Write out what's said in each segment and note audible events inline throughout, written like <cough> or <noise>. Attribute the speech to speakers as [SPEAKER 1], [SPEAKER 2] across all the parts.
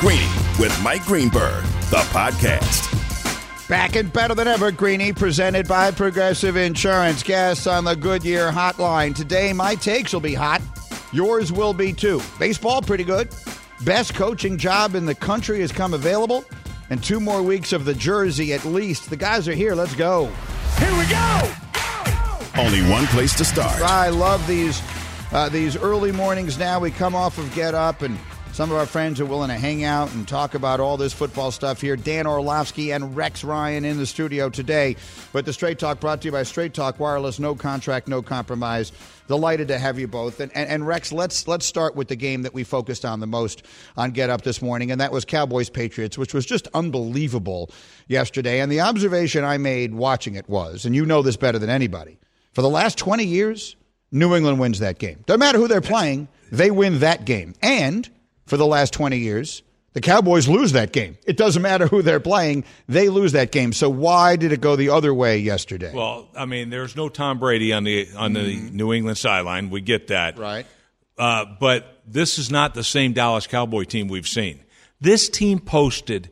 [SPEAKER 1] Greeny with Mike Greenberg, the podcast.
[SPEAKER 2] Back and better than ever, Greeny, presented by Progressive Insurance. Guests on the Goodyear Hotline. Today, my takes will be hot. Yours will be too. Baseball, pretty good. Best coaching job in the country has come available. And two more weeks of the jersey at least. The guys are here. Let's go.
[SPEAKER 1] Here we go! Only one place to start.
[SPEAKER 2] I love these uh, these early mornings now. We come off of Get Up, and some of our friends are willing to hang out and talk about all this football stuff here. Dan Orlovsky and Rex Ryan in the studio today. But the Straight Talk brought to you by Straight Talk Wireless. No contract, no compromise. Delighted to have you both. And, and, and Rex, let's let's start with the game that we focused on the most on Get Up this morning, and that was Cowboys Patriots, which was just unbelievable yesterday. And the observation I made watching it was, and you know this better than anybody, for the last 20 years, New England wins that game. Doesn't matter who they're playing, they win that game. And for the last 20 years, the Cowboys lose that game. It doesn't matter who they're playing, they lose that game. So why did it go the other way yesterday?
[SPEAKER 3] Well, I mean, there's no Tom Brady on the on the New England sideline. We get that.
[SPEAKER 2] right?
[SPEAKER 3] Uh, but this is not the same Dallas Cowboy team we've seen. This team posted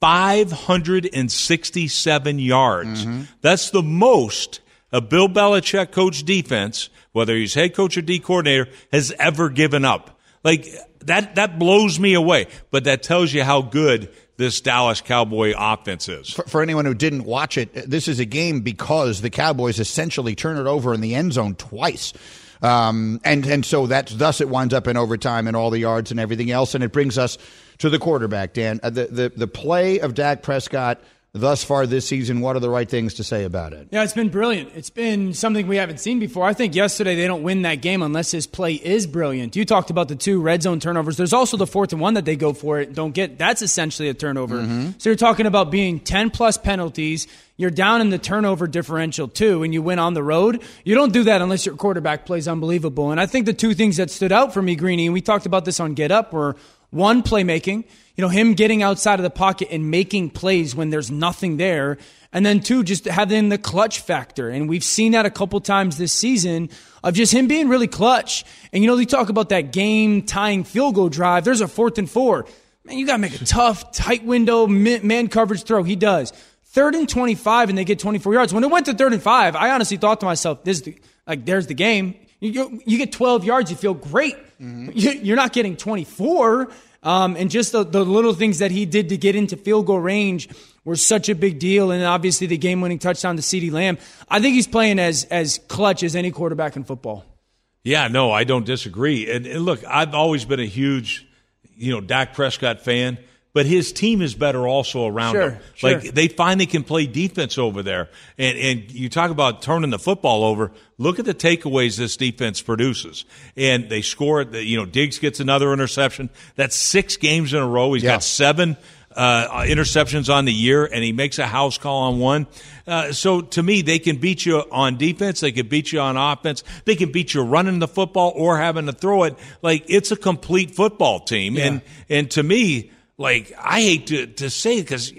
[SPEAKER 3] 567 yards. That's the most a Bill Belichick coach defense, whether he's head coach or D coordinator, has ever given up. Like that, that blows me away. But that tells you how good this Dallas Cowboy offense is.
[SPEAKER 2] For, for anyone who didn't watch it, this is a game because the Cowboys essentially turn it over in the end zone twice. Um, and, and so that's thus it winds up in overtime and all the yards and everything else. And it brings us to the quarterback, Dan. Uh, the, the, the play of Dak Prescott thus far this season, what are the right things to say about it?
[SPEAKER 4] Yeah, it's been brilliant. It's been something we haven't seen before. I think yesterday they don't win that game unless his play is brilliant. You talked about the two red zone turnovers. There's also the fourth and one that they go for it, don't get. That's essentially a turnover. Mm-hmm. So you're talking about being 10 plus penalties. You're down in the turnover differential too, and you win on the road. You don't do that unless your quarterback plays unbelievable. And I think the two things that stood out for me, Greeny, and we talked about this on Get Up, were one, playmaking. You know, him getting outside of the pocket and making plays when there's nothing there. And then two, just having the clutch factor. And we've seen that a couple times this season of just him being really clutch. And you know, they talk about that game tying field goal drive. There's a fourth and four. Man, you got to make a tough, tight window, man coverage throw. He does. Third and 25, and they get 24 yards. When it went to third and five, I honestly thought to myself, this is the, like, there's the game. You, you, you get 12 yards, you feel great. Mm-hmm. You, you're not getting 24. Um, and just the, the little things that he did to get into field goal range were such a big deal. And obviously the game winning touchdown to CeeDee Lamb. I think he's playing as, as clutch as any quarterback in football.
[SPEAKER 3] Yeah, no, I don't disagree. And, and look, I've always been a huge, you know, Dak Prescott fan, but his team is better also around
[SPEAKER 4] Sure,
[SPEAKER 3] him.
[SPEAKER 4] sure.
[SPEAKER 3] Like they finally can play defense over there. And and you talk about turning the football over. Look at the takeaways this defense produces. And they score it. You know, Diggs gets another interception. That's six games in a row. He's
[SPEAKER 2] Yeah.
[SPEAKER 3] got seven uh, interceptions on the year, and he makes a house call on one. Uh, so to me, they can beat you on defense. They can beat you on offense. They can beat you running the football or having to throw it. Like it's a complete football team. And and to me, like I hate to to say it because.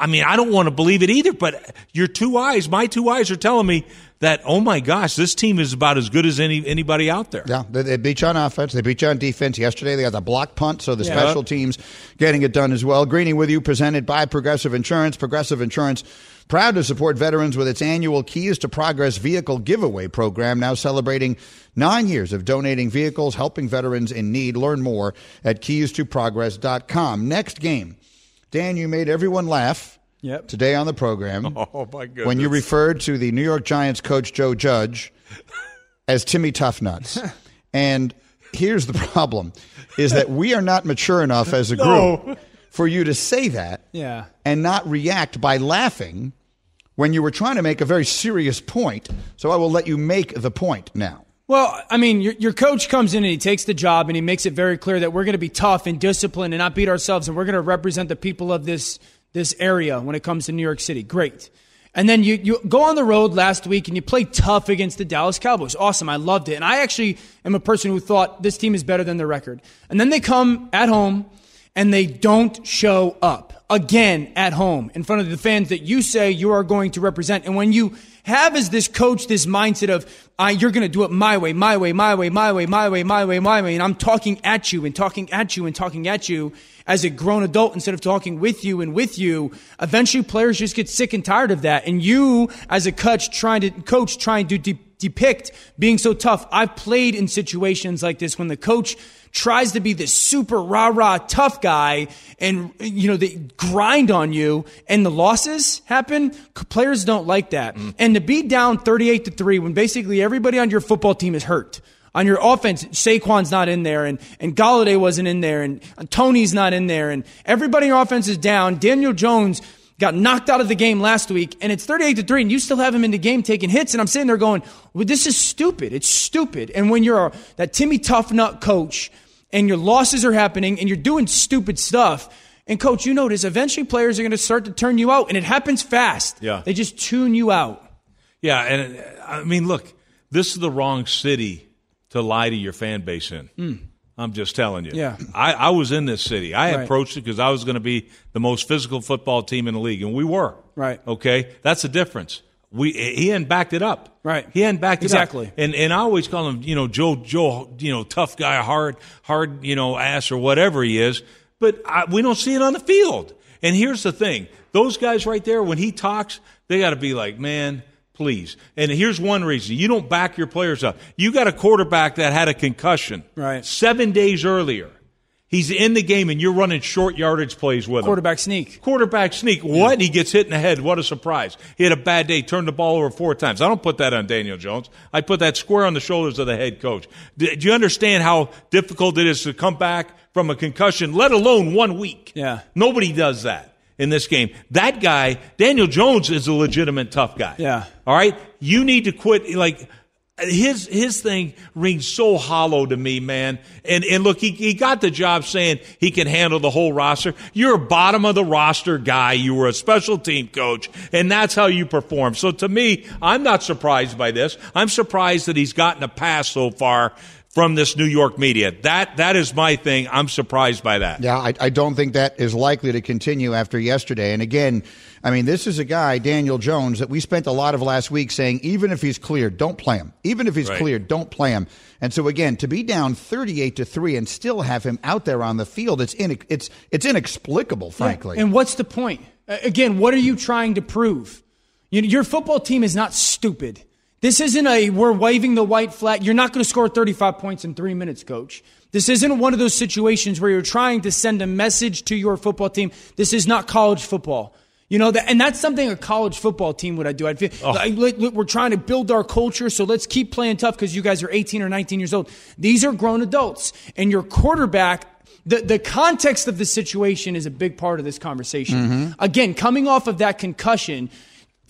[SPEAKER 3] I mean, I don't want to believe it either, but your two eyes, my two eyes are telling me that, oh my gosh, this team is about as good as any anybody out there.
[SPEAKER 2] Yeah, they, they beat you on offense. They beat you on defense. Yesterday, they got the block punt, so the
[SPEAKER 4] Yeah.
[SPEAKER 2] special teams getting it done as well. Greeny with you, presented by Progressive Insurance. Progressive Insurance, proud to support veterans with its annual Keys to Progress vehicle giveaway program, now celebrating nine years of donating vehicles, helping veterans in need. Learn more at keystoprogress.com. Next game. Dan, you made everyone laugh
[SPEAKER 4] Yep.
[SPEAKER 2] today on the program. <laughs>
[SPEAKER 3] Oh my goodness.
[SPEAKER 2] When you referred to the New York Giants coach Joe Judge <laughs> as Timmy Toughnuts. and here's the problem is that we are not mature enough as a <laughs> group for you to say that
[SPEAKER 4] Yeah.
[SPEAKER 2] and not react by laughing when you were trying to make a very serious point. So I will let you make the point now.
[SPEAKER 4] Well, I mean, your, your coach comes in and he takes the job and he makes it very clear that we're going to be tough and disciplined and not beat ourselves and we're going to represent the people of this this area when it comes to New York City. Great. And then you, you go on the road last week and you play tough against the Dallas Cowboys. Awesome. I loved it. And I actually am a person who thought this team is better than their record. And then they come at home and they don't show up. Again at home in front of the fans that you say you are going to represent. And when you have as this coach this mindset of uh, you're going to do it my way, my way, my way, my way, my way, my way, my way, and I'm talking at you and talking at you and talking at you as a grown adult instead of talking with you and with you, eventually players just get sick and tired of that. And you, as a coach, trying to coach, trying to de- depict being so tough. I've played in situations like this when the coach tries to be this super rah rah tough guy and, you know, they grind on you and the losses happen. Players don't like that. Mm. And to be down 38 to 3 when basically everybody on your football team is hurt. On your offense, Saquon's not in there, and, and Golladay wasn't in there, and, and Toney's not in there, and everybody in your offense is down. Daniel Jones got knocked out of the game last week, and it's 38 to 3, and you still have him in the game taking hits. And I'm sitting there going, well, this is stupid. It's stupid. And when you're that Timmy Toughnut coach, and your losses are happening, and you're doing stupid stuff, and coach, you notice eventually players are going to start to turn you out, and it happens fast.
[SPEAKER 3] Yeah.
[SPEAKER 4] They just tune you out.
[SPEAKER 3] Yeah, and I mean, look, this is the wrong city to lie to your fan base in. Mm. I'm just telling you.
[SPEAKER 4] Yeah.
[SPEAKER 3] I, I was in this city. I
[SPEAKER 4] right.
[SPEAKER 3] approached it because I was going to be the most physical football team in the league, and we were.
[SPEAKER 4] Right.
[SPEAKER 3] Okay? That's the difference. We he hadn't backed it up.
[SPEAKER 4] Right.
[SPEAKER 3] He hadn't backed
[SPEAKER 4] exactly.
[SPEAKER 3] it up. Exactly. And and I always call him, you know, Joe Joe, you know, tough guy, hard hard, you know, ass or whatever he is. But I, we don't see it on the field. And here's the thing: those guys right there, when he talks, they got to be like, man, please. And here's one reason you don't back your players up. You got a quarterback that had a concussion
[SPEAKER 4] right.
[SPEAKER 3] seven days earlier. He's in the game and you're running short yardage plays with
[SPEAKER 4] Quarterback
[SPEAKER 3] him.
[SPEAKER 4] Quarterback sneak.
[SPEAKER 3] Quarterback sneak. What? And he gets hit in the head. What a surprise. He had a bad day, turned the ball over four times. I don't put that on Daniel Jones. I put that square on the shoulders of the head coach. Do you understand how difficult it is to come back from a concussion, let alone one week?
[SPEAKER 4] Yeah.
[SPEAKER 3] Nobody does that in this game. That guy, Daniel Jones, is a legitimate tough guy.
[SPEAKER 4] Yeah.
[SPEAKER 3] All right? You need to quit. Like, his his thing rings so hollow to me, man. And and look, he, he got the job saying he can handle the whole roster. You're a bottom of the roster guy. You were a special team coach, and that's how you perform. So to me, I'm not surprised by this. I'm surprised that he's gotten a pass so far from this New York media. That that is my thing. I'm surprised by that.
[SPEAKER 2] Yeah, I, I don't think that is likely to continue after yesterday. And again, I mean, this is a guy, Daniel Jones, that we spent a lot of last week saying, even if he's cleared, don't play him. Even if he's
[SPEAKER 3] right.
[SPEAKER 2] cleared, don't play him. And so again, to be down 38 to 3 and still have him out there on the field, it's in, it's it's inexplicable, frankly.
[SPEAKER 4] Yeah. And what's the point? Again, what are you trying to prove? You know, your football team is not stupid. This isn't a we're waving the white flag. You're not going to score 35 points in three minutes, coach. This isn't one of those situations where you're trying to send a message to your football team. This is not college football. You know, that, and that's something a college football team would I do. I'd feel oh. like, we're trying to build our culture, so let's keep playing tough because you guys are 18 or 19 years old. These are grown adults, and your quarterback the, the context of the situation is a big part of this conversation. Mm-hmm. Again, coming off of that concussion,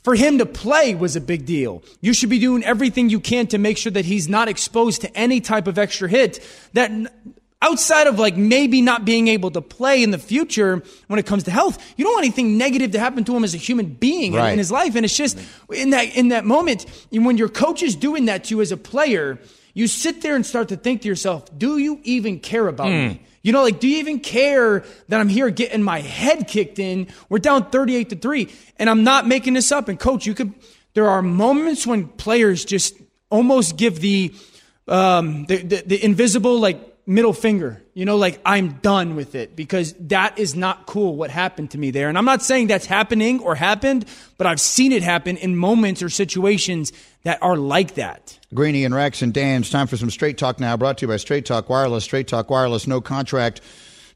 [SPEAKER 4] for him to play was a big deal. You should be doing everything you can to make sure that he's not exposed to any type of extra hit that outside of like maybe not being able to play in the future when it comes to health you don't want anything negative to happen to him as a human being
[SPEAKER 2] right.
[SPEAKER 4] in, in his life and it's just in that in that moment when your coach is doing that to you as a player you sit there and start to think to yourself do you even care about mm. me you know, like, do you even care that I'm here getting my head kicked in? We're down 38 to 3, and I'm not making this up. And, coach, you could, there are moments when players just almost give the, um, the, the, the invisible, like, middle finger. You know, like I'm done with it because that is not cool what happened to me there. And I'm not saying that's happening or happened, but I've seen it happen in moments or situations that are like that.
[SPEAKER 2] Greeny and Rex and Dan, it's time for some Straight Talk now, brought to you by Straight Talk Wireless. Straight Talk Wireless, no contract,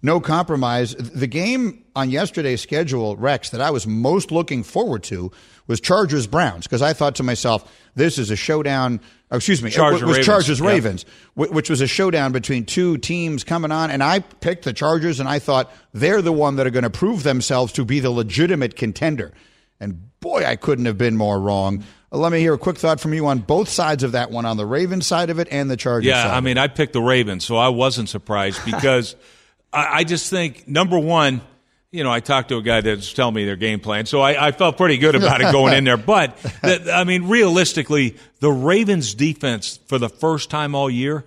[SPEAKER 2] no compromise. The game on yesterday's schedule, Rex, that I was most looking forward to was Chargers Browns because I thought to myself, this is a showdown. Oh, excuse me,
[SPEAKER 3] Chargers,
[SPEAKER 2] it was
[SPEAKER 3] Ravens.
[SPEAKER 2] Chargers Ravens, yeah. which was a showdown between two teams coming on, and I picked the Chargers, and I thought they're the one that are going to prove themselves to be the legitimate contender. And boy, I couldn't have been more wrong. Let me hear a quick thought from you on both sides of that one, on the Ravens side of it and the Chargers.
[SPEAKER 3] Yeah,
[SPEAKER 2] I
[SPEAKER 3] mean, I picked the Ravens, so I wasn't surprised <laughs> because I, I just think number one you know, I talked to a guy that's telling me their game plan, so I, I felt pretty good about it going in there. <laughs> But the, I mean, realistically, the Ravens' defense for the first time all year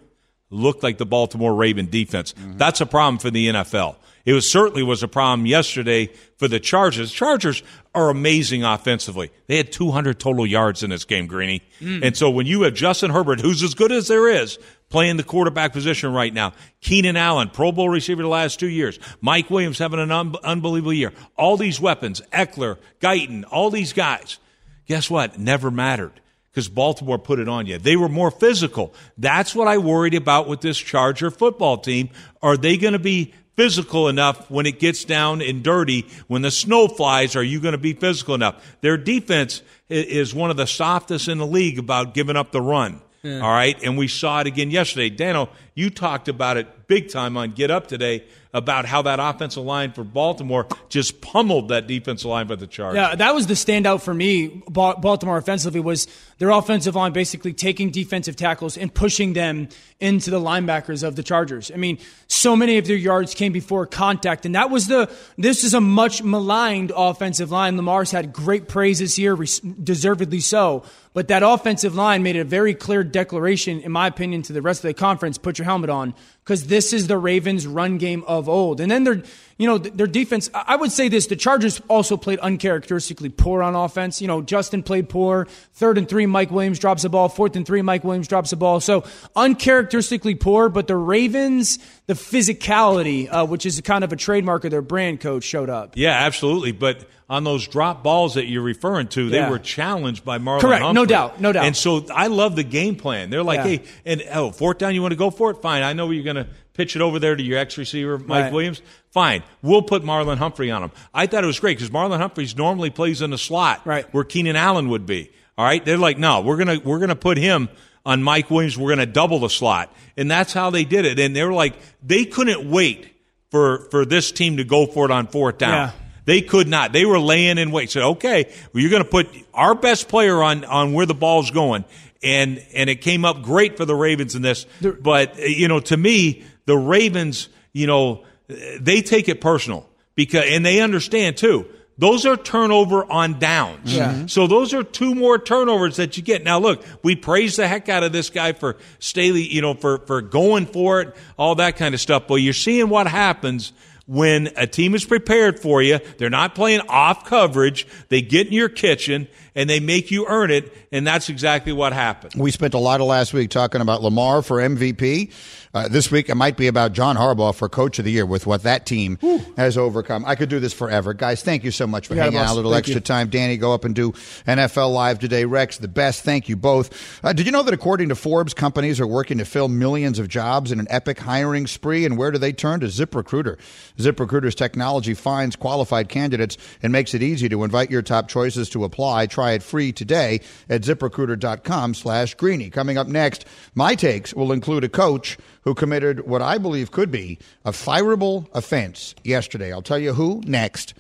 [SPEAKER 3] looked like the Baltimore Raven defense. Mm-hmm. That's a problem for the NFL. It was certainly was a problem yesterday for the Chargers. Chargers are amazing offensively. They had 200 total yards in this game, Greeny. Hmm. And so when you have Justin Herbert, who's as good as there is, playing the quarterback position right now, Keenan Allen, Pro Bowl receiver the last two years, Mike Williams having an un- unbelievable year, all these weapons, Ekeler, Guyton, all these guys, guess what? Never mattered because Baltimore put it on you. They were more physical. That's what I worried about with this Charger football team. Are they going to be physical enough when it gets down and dirty? When the snow flies, are you going to be physical enough? Their defense is one of the softest in the league about giving up the run. All right. And we saw it again yesterday. Dano, you talked about it big time on Get Up today about how that offensive line for Baltimore just pummeled that defensive line for the Chargers.
[SPEAKER 4] Yeah, that was the standout for me. Ba- Baltimore offensively was their offensive line basically taking defensive tackles and pushing them into the linebackers of the Chargers. I mean, so many of their yards came before contact, and that was the. This is a much maligned offensive line. Lamar's had great praise this year, deservedly so. But that offensive line made a very clear declaration, in my opinion, to the rest of the conference: put your helmet on, because this is the Ravens' run game of old. And then their, you know, their defense. I would say this: the Chargers also played uncharacteristically poor on offense. You know, Justin played poor. Third and three, Mike Williams drops the ball. Fourth and three, Mike Williams drops the ball. So uncharacteristically poor. But the Ravens, the physicality, uh, which is kind of a trademark of their brand, coach showed up.
[SPEAKER 3] Yeah, absolutely. But on those drop balls that you're referring to, they were challenged by Marlon
[SPEAKER 4] Correct. No doubt. No doubt.
[SPEAKER 3] And so I love the game plan. They're like,
[SPEAKER 4] Yeah.
[SPEAKER 3] hey, and oh, fourth down, you want to go for it? Fine. I know you're going to pitch it over there to your ex receiver, Mike
[SPEAKER 4] Right.
[SPEAKER 3] Williams. Fine. We'll put Marlon Humphrey on him. I thought it was great because Marlon Humphreys normally plays in the slot
[SPEAKER 4] Right.
[SPEAKER 3] where Keenan Allen would be. All right. They're like, no, we're going to, we're going to put him on Mike Williams. We're going to double the slot. And that's how they did it. And they were like, they couldn't wait for, for this team to go for it on fourth down.
[SPEAKER 4] Yeah.
[SPEAKER 3] They could not. They were laying in wait. Said, okay, well, you're going to put our best player on on where the ball's going, and and it came up great for the Ravens in this. But uh, you know, to me, the Ravens, you know, they take it personal because, and they understand too. Those are turnover on downs.
[SPEAKER 4] Yeah.
[SPEAKER 3] So those are two more turnovers that you get. Now look, we praise the heck out of this guy for Staley, you know, for, for going for it, all that kind of stuff. But you're seeing what happens when a team is prepared for you. They're not playing off coverage. They get in your kitchen and they make you earn it. And that's exactly what happened.
[SPEAKER 2] We spent a lot of last week talking about Lamar for MVP. Uh, this week it might be about John Harbaugh for Coach of the Year with what that team has overcome. I could do this forever, guys. Thank you so much for
[SPEAKER 4] Yeah,
[SPEAKER 2] hanging out a little
[SPEAKER 4] Thank
[SPEAKER 2] extra
[SPEAKER 4] you.
[SPEAKER 2] time. Danny, go up and do NFL Live today. Rex, the best. Thank you both. Uh, did you know that according to Forbes, companies are working to fill millions of jobs in an epic hiring spree? And where do they turn to ZipRecruiter? ZipRecruiter's technology finds qualified candidates and makes it easy to invite your top choices to apply. Try it free today at ziprecruiter.com slash greeny. Coming up next, my takes will include a coach who committed what I believe could be a fireable offense yesterday. I'll tell you who next.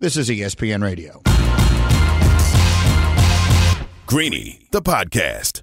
[SPEAKER 2] This is ESPN Radio.
[SPEAKER 1] Greeny, the podcast.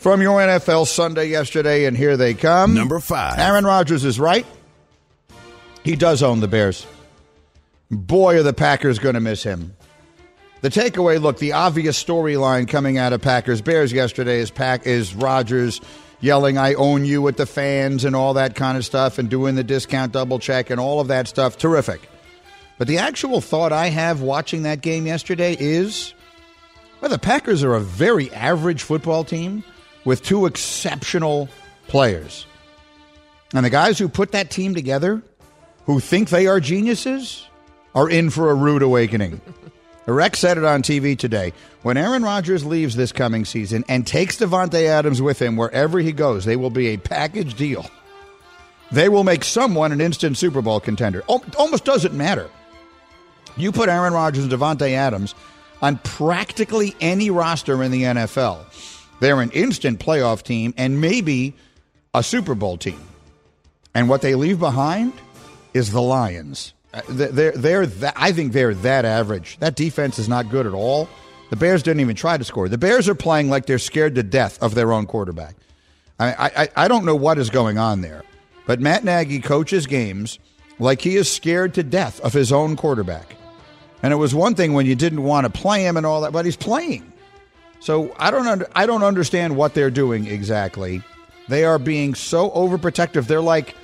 [SPEAKER 2] from your NFL Sunday yesterday, and here they come.
[SPEAKER 1] Number five.
[SPEAKER 2] Aaron Rodgers is right. He does own the Bears. Boy, are the Packers going to miss him. The takeaway look, the obvious storyline coming out of Packers Bears yesterday is Pack is Rodgers yelling I own you at the fans and all that kind of stuff and doing the discount double check and all of that stuff. Terrific. But the actual thought I have watching that game yesterday is well, the Packers are a very average football team with two exceptional players. And the guys who put that team together, who think they are geniuses are in for a rude awakening. <laughs> Rex said it on TV today. When Aaron Rodgers leaves this coming season and takes Davante Adams with him wherever he goes, they will be a package deal. They will make someone an instant Super Bowl contender. Almost doesn't matter. You put Aaron Rodgers and Davante Adams on practically any roster in the NFL. They're an instant playoff team and maybe a Super Bowl team. And what they leave behind is the Lions. Uh, They're, they're that, I think they're that average. That defense is not good at all. The Bears didn't even try to score. The Bears are playing like they're scared to death of their own quarterback. I, I, I don't know what is going on there, but Matt Nagy coaches games like he is scared to death of his own quarterback. And it was one thing when you didn't want to play him and all that, but he's playing. So I don't under, I don't understand what they're doing exactly. They are being so overprotective. They're like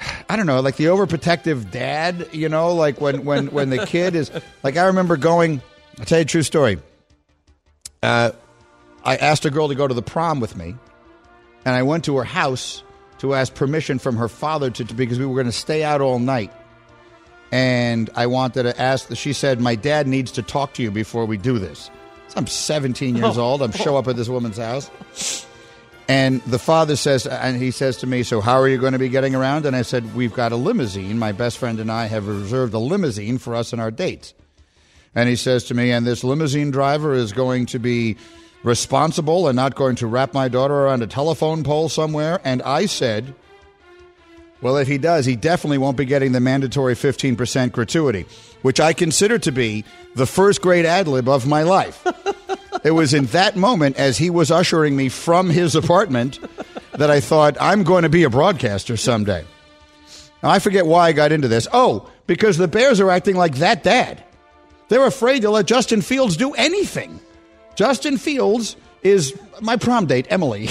[SPEAKER 2] <sighs> I don't know, like the overprotective dad, you know, like when when when the kid is <laughs> like I remember going I'll tell you a true story. Uh, I asked a girl to go to the prom with me, and I went to her house to ask permission from her father to, to because we were going to stay out all night. And I wanted to ask. She said, "My dad needs to talk to you before we do this." I'm 17 years oh. old. I'm show up at this woman's house, and the father says, and he says to me, "So how are you going to be getting around?" And I said, "We've got a limousine. My best friend and I have reserved a limousine for us and our dates." And he says to me, and this limousine driver is going to be responsible and not going to wrap my daughter around a telephone pole somewhere. And I said, well, if he does, he definitely won't be getting the mandatory 15% gratuity, which I consider to be the first great ad lib of my life. <laughs> it was in that moment, as he was ushering me from his apartment, that I thought, I'm going to be a broadcaster someday. Now, I forget why I got into this. Oh, because the Bears are acting like that dad. They're afraid to let Justin Fields do anything. Justin Fields is my prom date, Emily.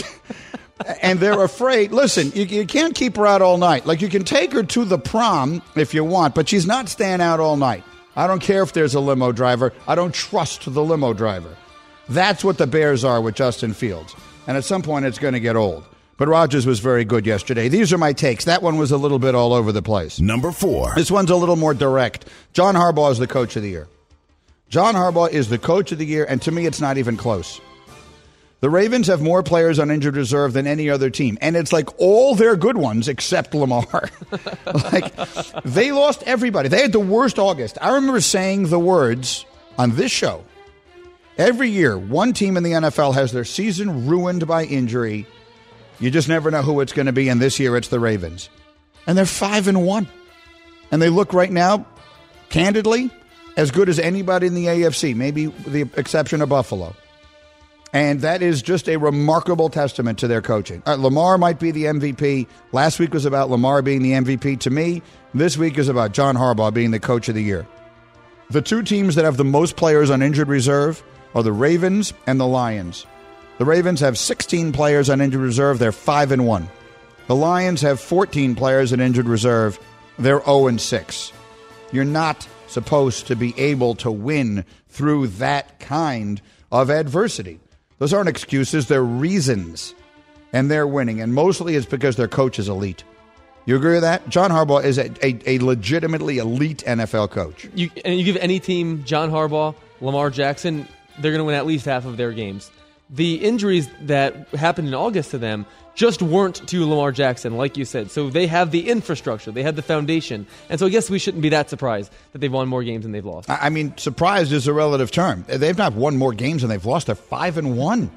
[SPEAKER 2] <laughs> and they're afraid. Listen, you, you can't keep her out all night. Like, you can take her to the prom if you want, but she's not staying out all night. I don't care if there's a limo driver. I don't trust the limo driver. That's what the Bears are with Justin Fields. And at some point, it's going to get old. But Rodgers was very good yesterday. These are my takes. That one was a little bit all over the place.
[SPEAKER 1] Number four.
[SPEAKER 2] This one's a little more direct. John Harbaugh is the coach of the year. John Harbaugh is the coach of the year, and to me, it's not even close. The Ravens have more players on injured reserve than any other team, and it's like all their good ones except Lamar. <laughs> like they lost everybody. They had the worst August. I remember saying the words on this show. Every year, one team in the NFL has their season ruined by injury. You just never know who it's going to be, and this year it's the Ravens. And they're 5 and 1. And they look right now, candidly, as good as anybody in the AFC, maybe the exception of Buffalo. And that is just a remarkable testament to their coaching. Uh, Lamar might be the MVP. Last week was about Lamar being the MVP. To me, this week is about John Harbaugh being the coach of the year. The two teams that have the most players on injured reserve are the Ravens and the Lions. The Ravens have 16 players on injured reserve. They're 5 and 1. The Lions have 14 players in injured reserve. They're 0 and 6. You're not supposed to be able to win through that kind of adversity. Those aren't excuses, they're reasons. And they're winning. And mostly it's because their coach is elite. You agree with that? John Harbaugh is a, a, a legitimately elite NFL coach.
[SPEAKER 5] You, and you give any team John Harbaugh, Lamar Jackson, they're going to win at least half of their games. The injuries that happened in August to them just weren't to Lamar Jackson, like you said. So they have the infrastructure, they have the foundation. And so I guess we shouldn't be that surprised that they've won more games than they've lost.
[SPEAKER 2] I mean, surprised is a relative term. They've not won more games than they've lost. They're five and one,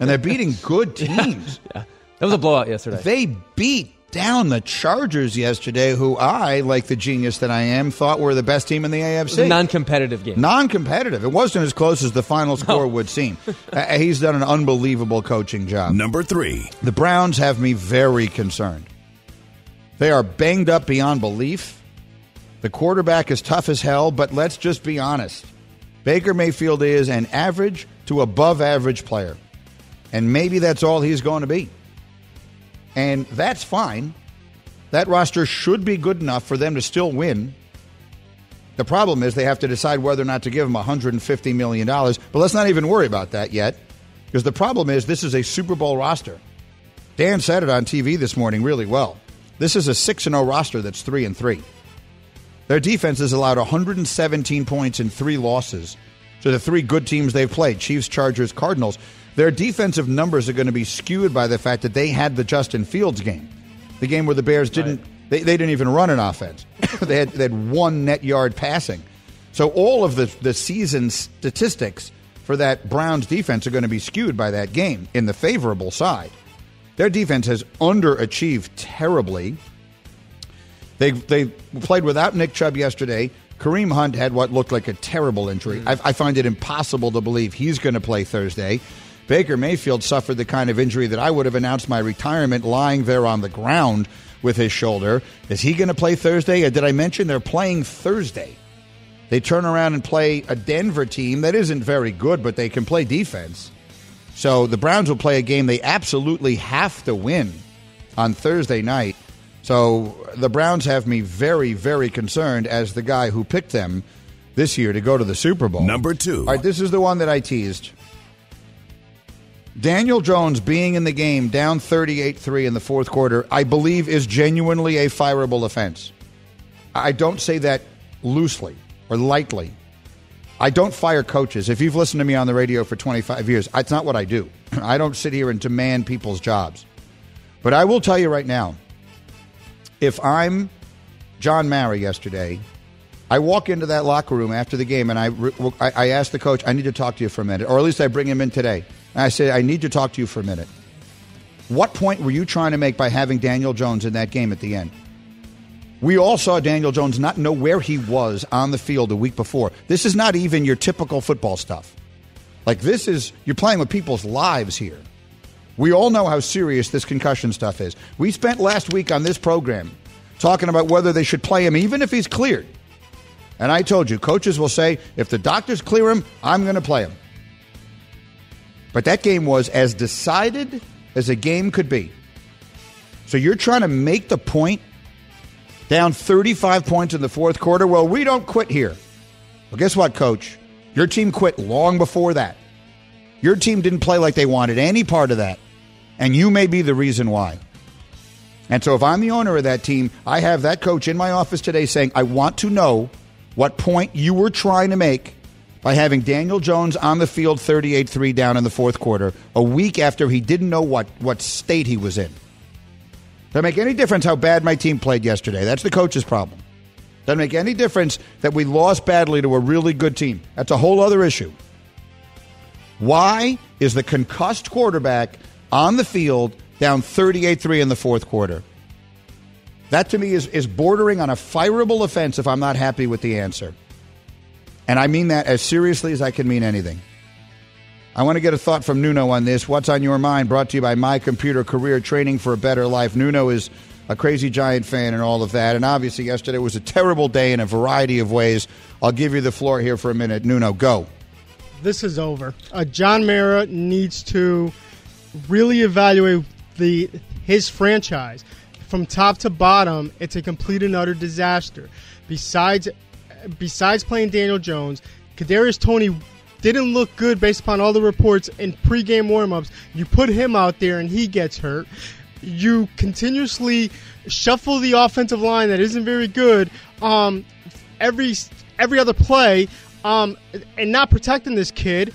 [SPEAKER 2] and they're beating good <laughs> teams.
[SPEAKER 5] Yeah. That was a blowout yesterday.
[SPEAKER 2] They beat down the Chargers yesterday, who I, like the genius that I am, thought were the best team in the AFC.
[SPEAKER 5] non competitive game.
[SPEAKER 2] Non-competitive. It wasn't as close as the final score would seem. <laughs> Uh, he's done an unbelievable coaching job.
[SPEAKER 1] Number three.
[SPEAKER 2] The Browns have me very concerned. They are banged up beyond belief. The quarterback is tough as hell, but let's just be honest. Baker Mayfield is an average to above average player. And maybe that's all he's going to be. And that's fine. That roster should be good enough for them to still win. The problem is they have to decide whether or not to give him $150 million. But let's not even worry about that yet. Because the problem is this is a Super Bowl roster. Dan said it on TV this morning really well. This is a 6 0 roster that's 3 and 3. Their defense has allowed 117 points in three losses to the three good teams they've played Chiefs, Chargers, Cardinals. Their defensive numbers are going to be skewed by the fact that they had the Justin Fields game, the game where the Bears didn't. They, they didn't even run an offense. <laughs> they, had, they had one net yard passing. So all of the, the season statistics for that Browns defense are going to be skewed by that game in the favorable side. Their defense has underachieved terribly. They they played without Nick Chubb yesterday. Kareem Hunt had what looked like a terrible injury. Mm. I, I find it impossible to believe he's going to play Thursday. Baker Mayfield suffered the kind of injury that I would have announced my retirement lying there on the ground with his shoulder. Is he going to play Thursday? Or did I mention they're playing Thursday? They turn around and play a Denver team that isn't very good, but they can play defense. So the Browns will play a game they absolutely have to win on Thursday night. So the Browns have me very, very concerned as the guy who picked them this year to go to the Super Bowl.
[SPEAKER 1] Number two.
[SPEAKER 2] All right, this is the one that I teased. Daniel Jones being in the game down 38 3 in the fourth quarter, I believe is genuinely a fireable offense. I don't say that loosely or lightly. I don't fire coaches. If you've listened to me on the radio for 25 years, it's not what I do. <clears throat> I don't sit here and demand people's jobs. But I will tell you right now if I'm John Mara yesterday, I walk into that locker room after the game and I, I, I ask the coach, I need to talk to you for a minute. Or at least I bring him in today. And I said, I need to talk to you for a minute. What point were you trying to make by having Daniel Jones in that game at the end? We all saw Daniel Jones not know where he was on the field a week before. This is not even your typical football stuff. Like, this is, you're playing with people's lives here. We all know how serious this concussion stuff is. We spent last week on this program talking about whether they should play him, even if he's cleared. And I told you, coaches will say, if the doctors clear him, I'm going to play him. But that game was as decided as a game could be. So you're trying to make the point down 35 points in the fourth quarter. Well, we don't quit here. Well, guess what, coach? Your team quit long before that. Your team didn't play like they wanted any part of that. And you may be the reason why. And so if I'm the owner of that team, I have that coach in my office today saying, I want to know what point you were trying to make by having Daniel Jones on the field 38 3 down in the fourth quarter, a week after he didn't know what, what state he was in. Doesn't make any difference how bad my team played yesterday. That's the coach's problem. Doesn't make any difference that we lost badly to a really good team. That's a whole other issue. Why is the concussed quarterback on the field down 38 3 in the fourth quarter? That to me is, is bordering on a fireable offense if I'm not happy with the answer. And I mean that as seriously as I can mean anything. I want to get a thought from Nuno on this. What's on your mind? Brought to you by My Computer Career Training for a Better Life. Nuno is a crazy giant fan and all of that. And obviously, yesterday was a terrible day in a variety of ways. I'll give you the floor here for a minute. Nuno, go.
[SPEAKER 6] This is over. Uh, John Mara needs to really evaluate the his franchise from top to bottom. It's a complete and utter disaster. Besides, besides playing Daniel Jones, Kadarius Toney didn't look good based upon all the reports in pregame warmups. You put him out there and he gets hurt. You continuously shuffle the offensive line that isn't very good. Um, every every other play, um, and not protecting this kid.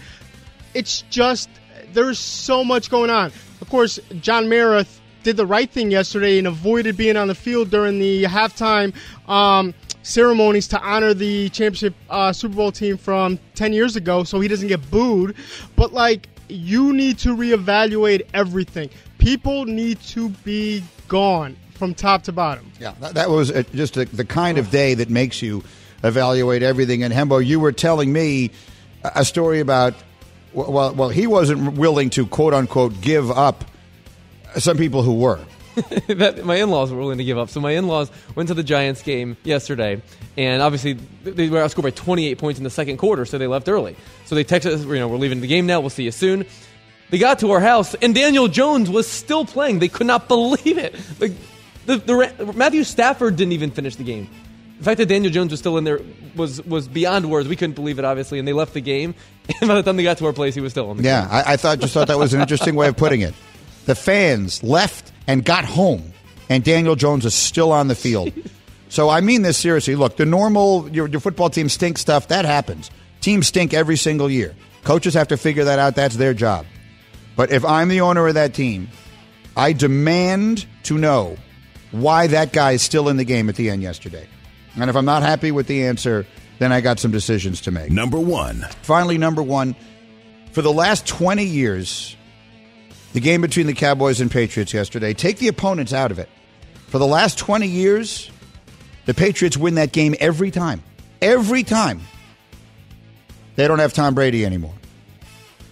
[SPEAKER 6] It's just there's so much going on. Of course, John Mara did the right thing yesterday and avoided being on the field during the halftime um, ceremonies to honor the championship uh, Super Bowl team from 10 years ago so he doesn't get booed. But, like, you need to reevaluate everything. People need to be gone from top to bottom.
[SPEAKER 2] Yeah, that, that was uh just a, the kind of day that makes you evaluate everything. And Hembo, you were telling me a story about well, well, he wasn't willing to quote unquote give up some people who were. <laughs>
[SPEAKER 5] that my in-laws were willing to give up. So my in-laws went to the Giants game yesterday, and obviously they were outscored by 28 points in the second quarter, so they left early. So they texted us, you know, we're leaving the game now. We'll see you soon. They got to our house, and Daniel Jones was still playing. They could not <laughs> believe it. Like the, the Matthew Stafford didn't even finish the game. The fact that Daniel Jones was still in there was was beyond words. We couldn't believe it, obviously, and they left the game. <laughs> And by the time they got to our place, he was still on the
[SPEAKER 2] Yeah,
[SPEAKER 5] game.
[SPEAKER 2] I, I thought just thought that was an interesting way of putting it. The fans left and got home and Daniel Jones is still on the field. <laughs> so I mean this seriously. Look, the normal your, your football team stink stuff that happens. Teams stink every single year. Coaches have to figure that out. That's their job. But if I'm the owner of that team, I demand to know why that guy is still in the game at the end yesterday. And if I'm not happy with the answer, then I got some decisions to make.
[SPEAKER 1] Number one.
[SPEAKER 2] Finally, number one, for the last 20 years, the game between the Cowboys and Patriots yesterday, take the opponents out of it. For the last 20 years, the Patriots win that game every time. Every time. They don't have Tom Brady anymore.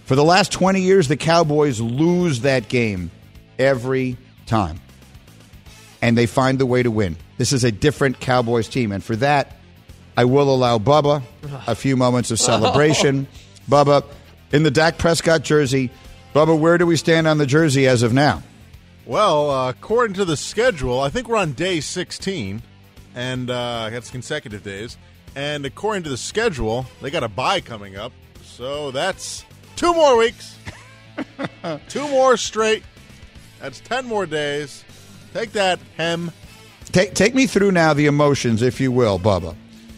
[SPEAKER 2] For the last 20 years, the Cowboys lose that game every time. And they find the way to win. This is a different Cowboys team. And for that, I will allow Bubba a few moments of <laughs> celebration. Bubba, in the Dak Prescott jersey, Bubba, where do we stand on the jersey as of now?
[SPEAKER 7] Well, uh, according to the schedule, I think we're on day 16, and uh, that's consecutive days. And according to the schedule, they got a bye coming up, so that's two more weeks, <laughs> two more straight. That's ten more days. Take that, hem.
[SPEAKER 2] Take, take me through now the emotions, if you will, Bubba.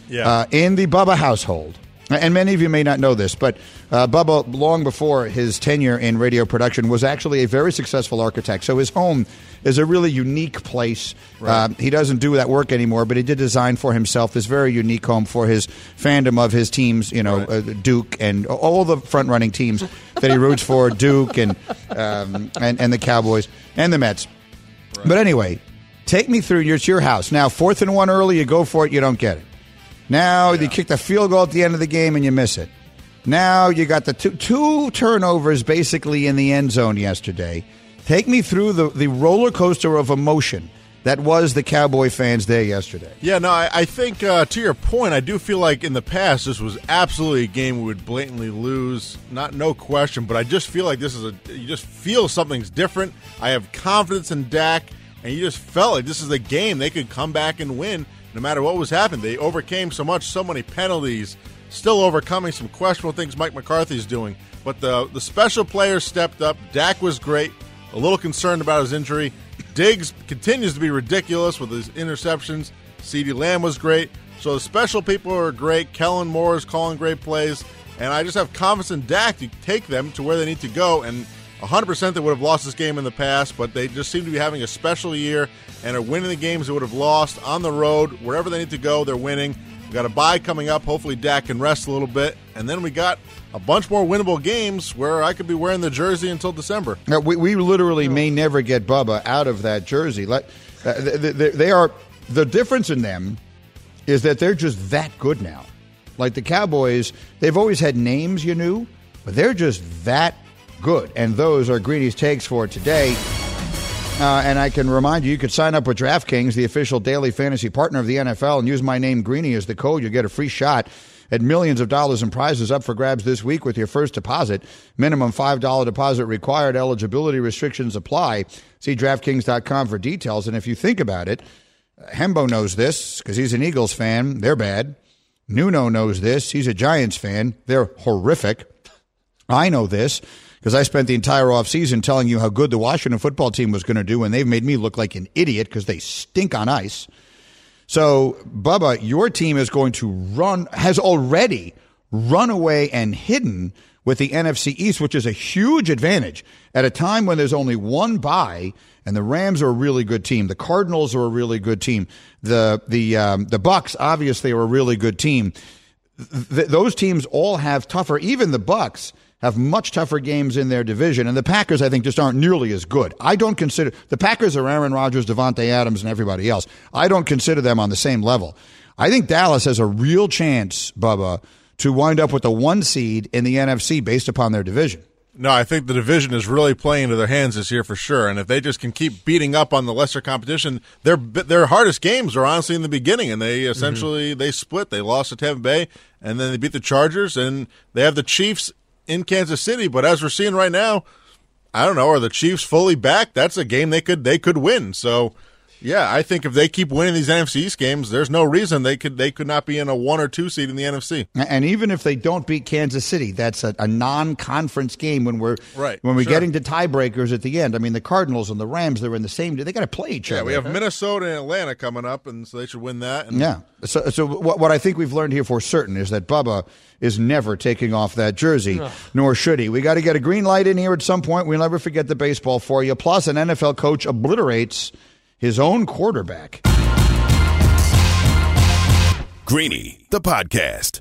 [SPEAKER 7] Yeah.
[SPEAKER 2] Uh, in the Bubba household, and many of you may not know this, but uh, Bubba, long before his tenure in radio production, was actually a very successful architect. So his home is a really unique place. Uh, he doesn't do that work anymore, but he did design for himself this very unique home for his fandom of his teams, you know, uh, Duke and all the front running teams that he roots for, <laughs> Duke and, um, and, and the Cowboys and the Mets. But anyway, take me through. It's your house. Now, fourth and one early, you go for it, you don't get it. Now you kick the field goal at the end of the game and you miss it. Now you got the two, two turnovers basically in the end zone yesterday. Take me through the, the roller coaster of emotion that was the Cowboy fans' day yesterday.
[SPEAKER 7] Yeah, no, I, I think uh, to your point, I do feel like in the past this was absolutely a game we would blatantly lose, not no question. But I just feel like this is a you just feel something's different. I have confidence in Dak, and you just felt like this is a game they could come back and win no matter what was happening. They overcame so much, so many penalties, still overcoming some questionable things Mike McCarthy's doing. But the the special players stepped up. Dak was great. A little concerned about his injury. Diggs continues to be ridiculous with his interceptions. CeeDee Lamb was great. So the special people are great. Kellen Moore is calling great plays. And I just have confidence in Dak to take them to where they need to go. And 100% they would have lost this game in the past, but they just seem to be having a special year and are winning the games they would have lost on the road. Wherever they need to go, they're winning. We got a bye coming up. Hopefully, Dak can rest a little bit. And then we got a bunch more winnable games where I could be wearing the jersey until December.
[SPEAKER 2] Now, we, we literally may never get Bubba out of that jersey. Let, uh, they, they, they are the difference in them is that they're just that good now. Like the Cowboys, they've always had names you knew, but they're just that good. And those are Greeny's takes for today. Uh, and I can remind you, you could sign up with DraftKings, the official daily fantasy partner of the NFL, and use my name Greeny as the code. You'll get a free shot at millions of dollars in prizes up for grabs this week with your first deposit. Minimum $5 deposit required. Eligibility restrictions apply. See DraftKings.com for details. And if you think about it, Hembo knows this because he's an Eagles fan. They're bad. Nuno knows this. He's a Giants fan. They're horrific. I know this because I spent the entire offseason telling you how good the Washington football team was going to do, and they've made me look like an idiot because they stink on ice. So, Bubba, your team is going to run, has already run away and hidden with the NFC East, which is a huge advantage at a time when there's only one bye, and the Rams are a really good team. The Cardinals are a really good team. The the um, the Bucks obviously are a really good team. Th- those teams all have tougher. Even the Bucks have much tougher games in their division, and the Packers I think just aren't nearly as good. I don't consider the Packers are Aaron Rodgers, Davante Adams, and everybody else. I don't consider them on the same level. I think Dallas has a real chance, Bubba, to wind up with the one seed in the NFC based upon their division.
[SPEAKER 7] No, I think the division is really playing into their hands this year for sure. And if they just can keep beating up on the lesser competition, their their hardest games are honestly in the beginning, and they mm-hmm. essentially they split. They lost to Tampa Bay, and then they beat the Chargers, and they have the Chiefs in Kansas City. But as we're seeing right now, I don't know, are the Chiefs fully back? That's a game they could they could win. So Yeah, I think if they keep winning these NFC East games, there's no reason they could they could not be in a one or two seed in the NFC.
[SPEAKER 2] And even if they don't beat Kansas City, that's a, a non-conference game when we're
[SPEAKER 7] Right,
[SPEAKER 2] when we
[SPEAKER 7] sure.
[SPEAKER 2] get into tiebreakers at the end. I mean, the Cardinals and the Rams they're in the same. They got to play each
[SPEAKER 7] Yeah,
[SPEAKER 2] other.
[SPEAKER 7] we have Minnesota and Atlanta coming up, and so they should win that. And
[SPEAKER 2] Yeah. So, so what, what I think we've learned here for certain is that Bubba is never taking off that jersey, nor should he. We got to get a green light in here at some point. We'll never forget the baseball for you. Plus, an NFL coach obliterates his own quarterback.
[SPEAKER 1] Greeny, the podcast.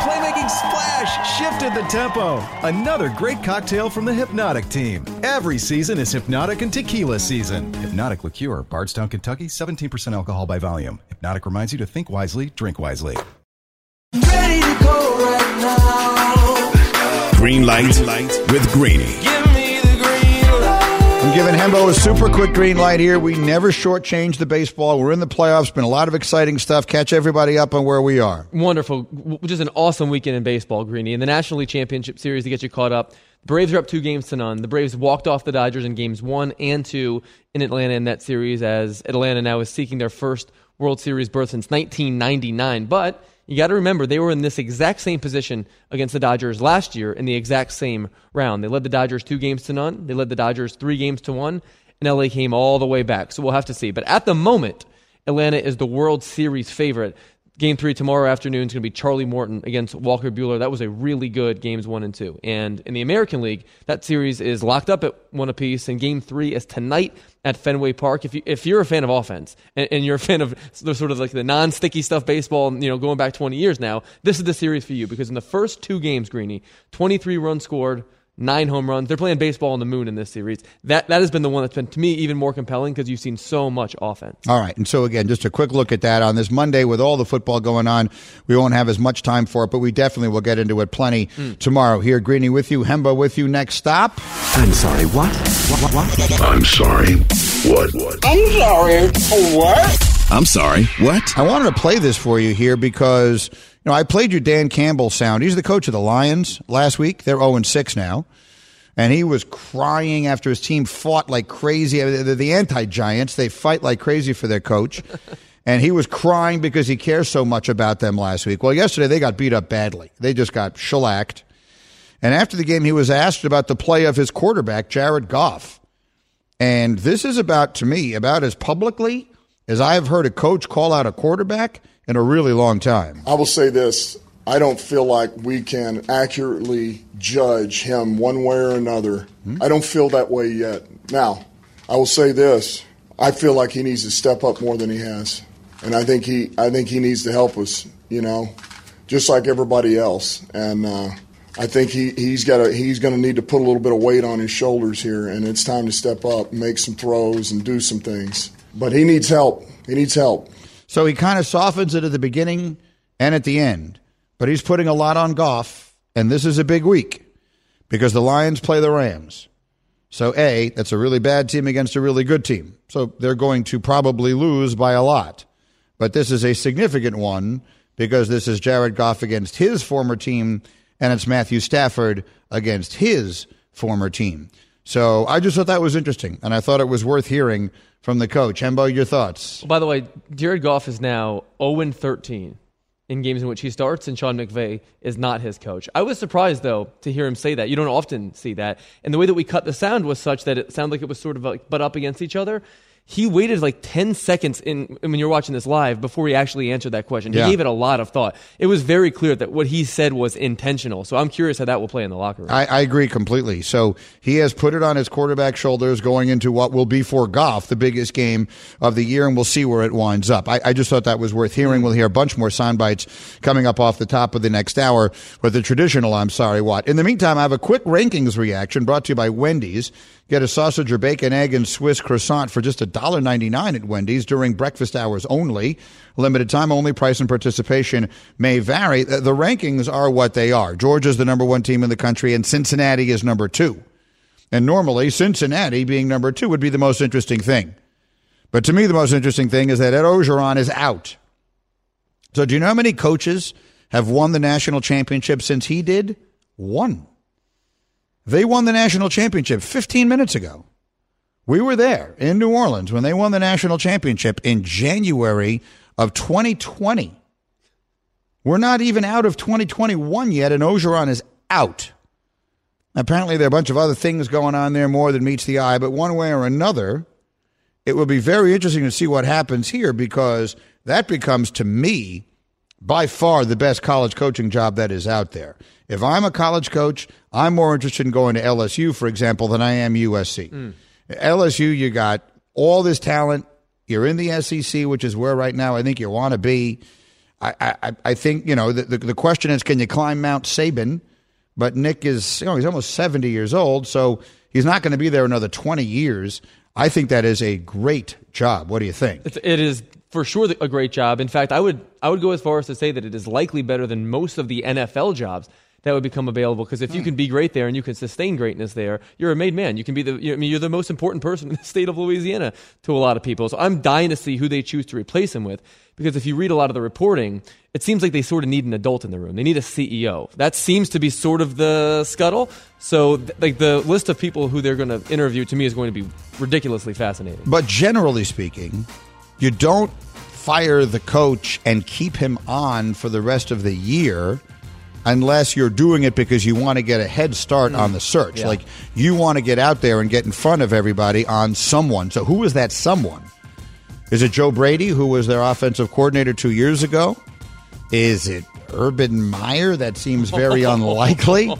[SPEAKER 8] The playmaking splash shifted the tempo. Another great cocktail from the Hypnotic team. Every season is Hypnotic and Tequila season. Hypnotic Liqueur, Bardstown, Kentucky, 17% alcohol by volume. Hypnotic reminds you to think wisely, drink wisely. Ready to go right now.
[SPEAKER 1] Green light, with Greeny.
[SPEAKER 2] I'm giving Hembo a super quick green light here. We never shortchange the baseball. We're in the playoffs. Been a lot of exciting stuff. Catch everybody up on where we are.
[SPEAKER 5] Wonderful. Just an awesome weekend in baseball, Greeny. In the National League Championship Series to get you caught up, the Braves are up two games to none. The Braves walked off the Dodgers in games one and two in Atlanta in that series, as Atlanta now is seeking their first World Series berth since 1999. But you got to remember, they were in this exact same position against the Dodgers last year in the exact same round. They led the Dodgers two games to none, they led the Dodgers three games to one, and LA came all the way back. So we'll have to see. But at the moment, Atlanta is the World Series favorite. Game three tomorrow afternoon is going to be Charlie Morton against Walker Buehler. That was a really good games one and two. And in the American League, that series is locked up at one apiece, and game three is tonight at Fenway Park. If you if you're a fan of offense and, and you're a fan of the sort of like the non-sticky stuff baseball, you know, going back 20 years now, this is the series for you because in the first two games, Greeny, 23 runs scored nine home runs. They're playing baseball on the moon in this series. That that has been the one that's been to me even more compelling because you've seen so much offense.
[SPEAKER 2] All right. And so, again, just a quick look at that on this Monday with all the football going on. We won't have as much time for it, but we definitely will get into it plenty mm. tomorrow. Here, Greeny with you, Hembo with you. Next stop.
[SPEAKER 9] I'm sorry, what? What, what, what?
[SPEAKER 1] I'm sorry. What? What? I'm sorry. What? I'm sorry. What?
[SPEAKER 2] I wanted to play this for you here because, you know, I played your Dan Campbell sound. He's the coach of the Lions last week. They're 0 6 now. And he was crying after his team fought like crazy. They're the anti Giants. They fight like crazy for their coach. <laughs> and he was crying because he cares so much about them last week. Well, yesterday they got beat up badly. They just got shellacked. And after the game, he was asked about the play of his quarterback, Jared Goff. And this is about, to me, about as publicly as I have heard a coach call out a quarterback in a really long time.
[SPEAKER 10] I will say this. I don't feel like we can accurately judge him one way or another. I don't feel that way yet. Now, I will say this. I feel like he needs to step up more than he has. And I think he I think he needs to help us, you know, just like everybody else. And uh, I think he, he's got a, he's going to need to put a little bit of weight on his shoulders here, and it's time to step up, make some throws, and do some things. But he needs help. He needs help.
[SPEAKER 2] So he kind of softens it at the beginning and at the end. But he's putting a lot on Goff, and this is a big week because the Lions play the Rams. So, A, that's a really bad team against a really good team. So they're going to probably lose by a lot. But this is a significant one because this is Jared Goff against his former team, and it's Matthew Stafford against his former team. So I just thought that was interesting, and I thought it was worth hearing from the coach. Hembo, your thoughts?
[SPEAKER 5] By the way, Jared Goff is now 0 13 in games in which he starts, and Sean McVay is not his coach. I was surprised, though, to hear him say that. You don't often see that. And the way that we cut the sound was such that it sounded like it was sort of like butt up against each other. He waited like 10 seconds in when you're watching this live before he actually answered that question. He
[SPEAKER 2] Yeah.
[SPEAKER 5] gave it a lot of thought. It was very clear that what he said was intentional. So I'm curious how that will play in the locker room.
[SPEAKER 2] I, I agree completely. So he has put it on his quarterback shoulders going into what will be for Goff the biggest game of the year, and we'll see where it winds up. I, I just thought that was worth hearing. Mm-hmm. We'll hear a bunch more sound bites coming up off the top of the next hour with the traditional I'm sorry what. In the meantime, I have a quick rankings reaction brought to you by Wendy's. Get a sausage or bacon, egg, and Swiss croissant for just $1.99 at Wendy's during breakfast hours only. Limited time only. Price and participation may vary. The, rankings are what they are. Georgia's the number one team in the country, and Cincinnati is number two. And normally, Cincinnati being number two would be the most interesting thing. But to me, the most interesting thing is that Ed Orgeron is out. So, do you know how many coaches have won the national championship since he did? One. They won the national championship 15 minutes ago. We were there in New Orleans when they won the national championship in January of 2020. We're not even out of 2021 yet, and Orgeron is out. Apparently, there are a bunch of other things going on there more than meets the eye, but one way or another, it will be very interesting to see what happens here because that becomes, to me, by far the best college coaching job that is out there. If I'm a college coach, I'm more interested in going to LSU, for example, than I am USC. Hmm. LSU, you got all this talent. You're in the SEC, which is where right now I think you want to be. I, I, I think, you know, the, the, the question is can you climb Mount Saban? But Nick is, you know, he's almost 70 years old, so he's not going to be there another 20 years. I think that is a great job. What do you think?
[SPEAKER 5] It is for sure a great job. In fact, I would I would go as far as to say that it is likely better than most of the NFL jobs that would become available. Because if you hmm. can be great there and you can sustain greatness there, you're a made man. You can be the you I mean you're the most important person in the state of Louisiana to a lot of people. So I'm dying to see who they choose to replace him with. Because if you read a lot of the reporting, it seems like they sort of need an adult in the room. They need a CEO. That seems to be sort of the scuttle. So, th- like the list of people who they're going to interview to me is going to be ridiculously fascinating.
[SPEAKER 2] But generally speaking, you don't fire the coach and keep him on for the rest of the year unless you're doing it because you want to get a head start on mm-hmm. the search.
[SPEAKER 5] Yeah.
[SPEAKER 2] Like you want to get out there and get in front of everybody on someone. So who is that someone? Is it Joe Brady, who was their offensive coordinator two years ago? Is it Urban Meyer? That seems very <laughs> unlikely.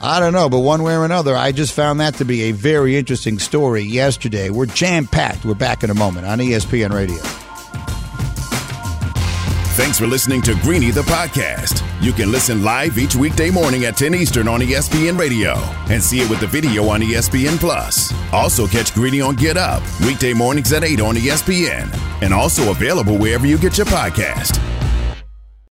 [SPEAKER 2] I don't know, but one way or another, I just found that to be a very interesting story yesterday. We're jam packed. We're back in a moment on ESPN Radio.
[SPEAKER 11] Thanks for listening to Greeny the podcast. You can listen live each weekday morning at 10 Eastern on ESPN Radio and see it with the video on ESPN Plus. Also catch Greeny on Get Up weekday mornings at 8 on ESPN and also available wherever you get your podcast.